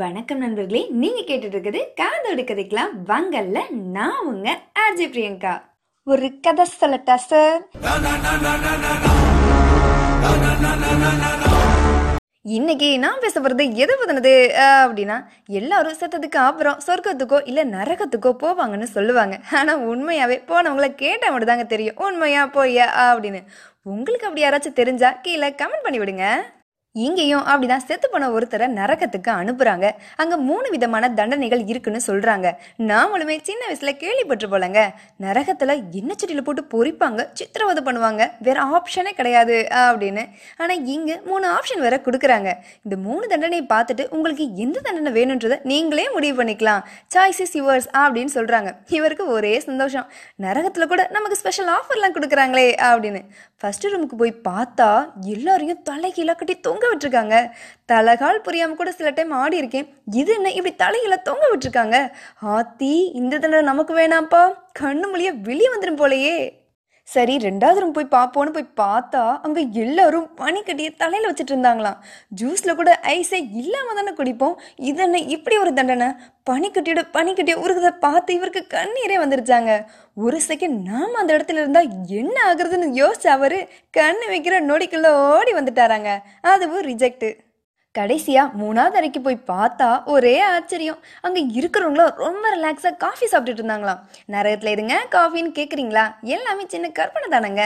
வணக்கம் நண்பர்களே நீங்க கேட்டுட்டு இருக்குது காதோடு கதைக்கலாம். வங்கல்ல நான் உங்க ஆர்ஜே பிரியங்கா. ஒரு கதை சொல்லட்டா சார் இன்னைக்கு நான் பேச போறது எது பத்தினது அப்படின்னா எல்லாரும் செத்ததுக்கு அப்புறம் சொர்க்கத்துக்கோ இல்ல நரகத்துக்கோ போவாங்கன்னு சொல்லுவாங்க. ஆனா உண்மையாவே போனவங்கள கேட்டால் மட்டும் தாங்க தெரியும். உண்மையா போய்யா அப்படின்னு. உங்களுக்கு அப்படி யாராச்சும் தெரிஞ்சா கீழே கமெண்ட் பண்ணி விடுங்க இங்கேயும் அப்படிதான் செத்து போன ஒருத்தரை நரகத்துக்கு அனுப்புறாங்க. அங்க மூணு விதமான தண்டனைகள் இருக்குன்னு சொல்றாங்க. நாமளுமே சின்ன வயசுல கேள்விப்பட்டு போலங்க. நரகத்துல என்ன செடியில போட்டு பொறிப்பாங்க சித்திரவதை பண்ணுவாங்க. வேற ஆப்ஷனே கிடையாது அப்படின்னு. ஆனா இங்க மூணு ஆப்ஷன் வேற கொடுக்குறாங்க. இந்த மூணு தண்டனையை பார்த்துட்டு உங்களுக்கு எந்த தண்டனை வேணுன்றதை நீங்களே முடிவு பண்ணிக்கலாம். சாய்ஸ் இஸ் யுவர்ஸ் அப்படின்னு சொல்றாங்க. இவருக்கு ஒரே சந்தோஷம். நரகத்துல கூட நமக்கு ஸ்பெஷல் ஆஃபர்லாம் கொடுக்குறாங்களே அப்படின்னு. ஃபர்ஸ்ட் ரூமுக்கு போய் பார்த்தா எல்லாரையும் தலைகீழா கட்டி தூங்க விட்டுருக்காங்க. தலகால் புரியாமல் கூட சில டைம் ஆடி இருக்கேன். இது என்ன இப்படி தலையில தொங்க விட்டுருக்காங்க? ஆத்தி இந்த தடவை நமக்கு வேணாம்ப்பா. கண்ணு மொழிய வெளியே வந்துடும் போலயே. சரி ரெண்டாவது ரூம் போய் பார்ப்போன்னு போய் பார்த்தா அங்க எல்லாரும் பனிக்கட்டியை தலையில் வச்சுட்டு இருந்தாங்களாம். ஜூஸில் கூட ஐஸே இல்லாமல் தானே குடிப்போம். இது என்ன இப்படி ஒரு தண்டனை? பனிக்கட்டியோட பனிக்கட்டியை உருகதை பார்த்து இவருக்கு கண்ணீரே வந்துருச்சாங்க. ஒரு செகண்ட் நாம் அந்த இடத்துல இருந்தால் என்ன ஆகுறதுன்னு யோசிச்சு அவர் கண்ணு வைக்கிற நொடிக்குள்ளே ஓடி வந்துட்டாராங்க. அதுவும் ரிஜெக்ட்டு கடைசியாக மூணாவது அறைக்கு போய் பார்த்தா ஒரே ஆச்சரியம். அங்கே இருக்கிறவங்களும் ரொம்ப ரிலாக்ஸாக காஃபி சாப்பிட்டுட்டு இருந்தாங்களாம். நரகத்தில் இருங்க காஃபின்னு கேட்குறீங்களா எல்லாமே சின்ன கற்பனை தானங்க.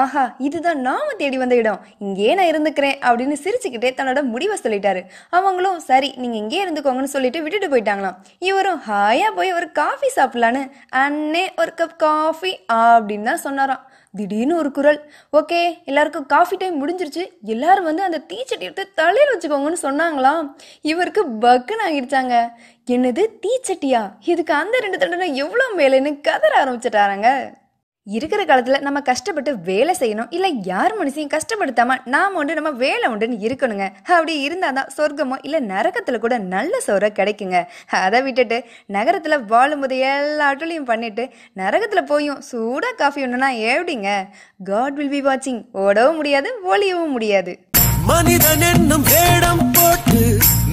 ஆஹா இதுதான் நாம தேடி வந்த இடம். இங்கே நான் இருந்துக்கிறேன் அப்படின்னு சிரிச்சுக்கிட்டே தன்னோட முடிவை சொல்லிட்டாரு. அவங்களும் சரி நீங்கள் இங்கே இருந்துக்கோங்கன்னு சொல்லிட்டு விட்டுட்டு போயிட்டாங்களாம். இவரும் ஹாயாக போய் ஒரு காஃபி சாப்பிட்லான்னு அண்ணே ஒரு கப் காஃபி அப்படின்னு தான் சொன்னாராம். திடீர்னு ஒரு குரல் ஓகே எல்லாருக்கும் காஃபி டைம் முடிஞ்சிருச்சு. எல்லாரும் வந்து அந்த தீச்சட்டி எடுத்து தலையில் வச்சுக்கோங்கன்னு சொன்னாங்களாம். இவருக்கு பக்குன்னு ஆகிடுச்சாங்க. என்னது தீச்சட்டியா இதுக்கு அந்த ரெண்டு தண்டனை எவ்வளோ மேலேன்னு கதற ஆரம்பிச்சிட்டாராங்க. இருக்கிற காலத்தில் நம்ம கஷ்டப்பட்டு வேலை செய்யணும். இல்லை யார் மனுஷையும் கஷ்டப்படுத்தாம நாம் உண்டு நம்ம வேலை உண்டுன்னு இருக்கணுங்க. அப்படி இருந்தால் தான் சொர்க்கமோ இல்லை நரகத்தில் கூட நல்ல சோற கிடைக்குங்க. அதை விட்டுட்டு நகரத்தில் வாழும்போது எல்லா ஆட்டலையும் பண்ணிட்டு நரகத்தில் போயும் சூடாக காஃபி ஒன்றுனா எப்படிங்க? காட் வில் பி வாட்சிங் ஓடவும் முடியாது ஒழியவும் முடியாது. மனிதன் என்னும் வேடம் போட்டு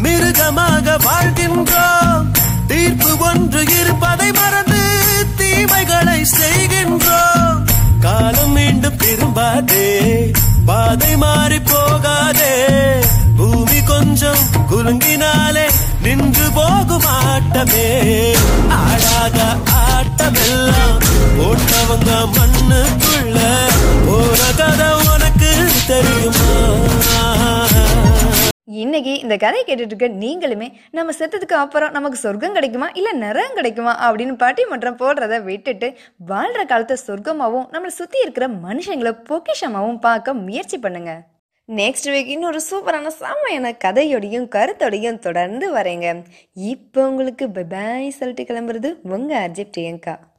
மிருகமாக பாதே பாதை மாறி போகாதே. பூமி கொஞ்சம் குலுங்கினாலே நின்று போகும் ஆட்டமே. ஆடாத ஆட்டமெல்லாம் போட்டவங்க மண்ணுக்கு இன்னைக்கு இந்த கதையை கேட்டுட்டு இருக்க நீங்களுமே நம்ம செத்ததுக்கு அப்புறம் நமக்கு சொர்க்கம் கிடைக்குமா? இல்ல நரகம் கிடைக்குமா? அப்படின்னு பட்டிமன்றம் போடுறத விட்டுட்டு வாழ்ற காலத்தை சொர்க்கமாகவும் நம்மளை சுத்தி இருக்கிற மனுஷங்களை பொக்கிஷமாகவும் பார்க்க முயற்சி பண்ணுங்க. நெக்ஸ்ட் வீக் இன்னொரு சூப்பரான சாமையான கதையோடையும் கருத்தோடையும் தொடர்ந்து வரேங்க. இப்போ உங்களுக்கு பபாய் சொல்லிட்டு கிளம்புறது உங்க அஜய் பிரியங்கா.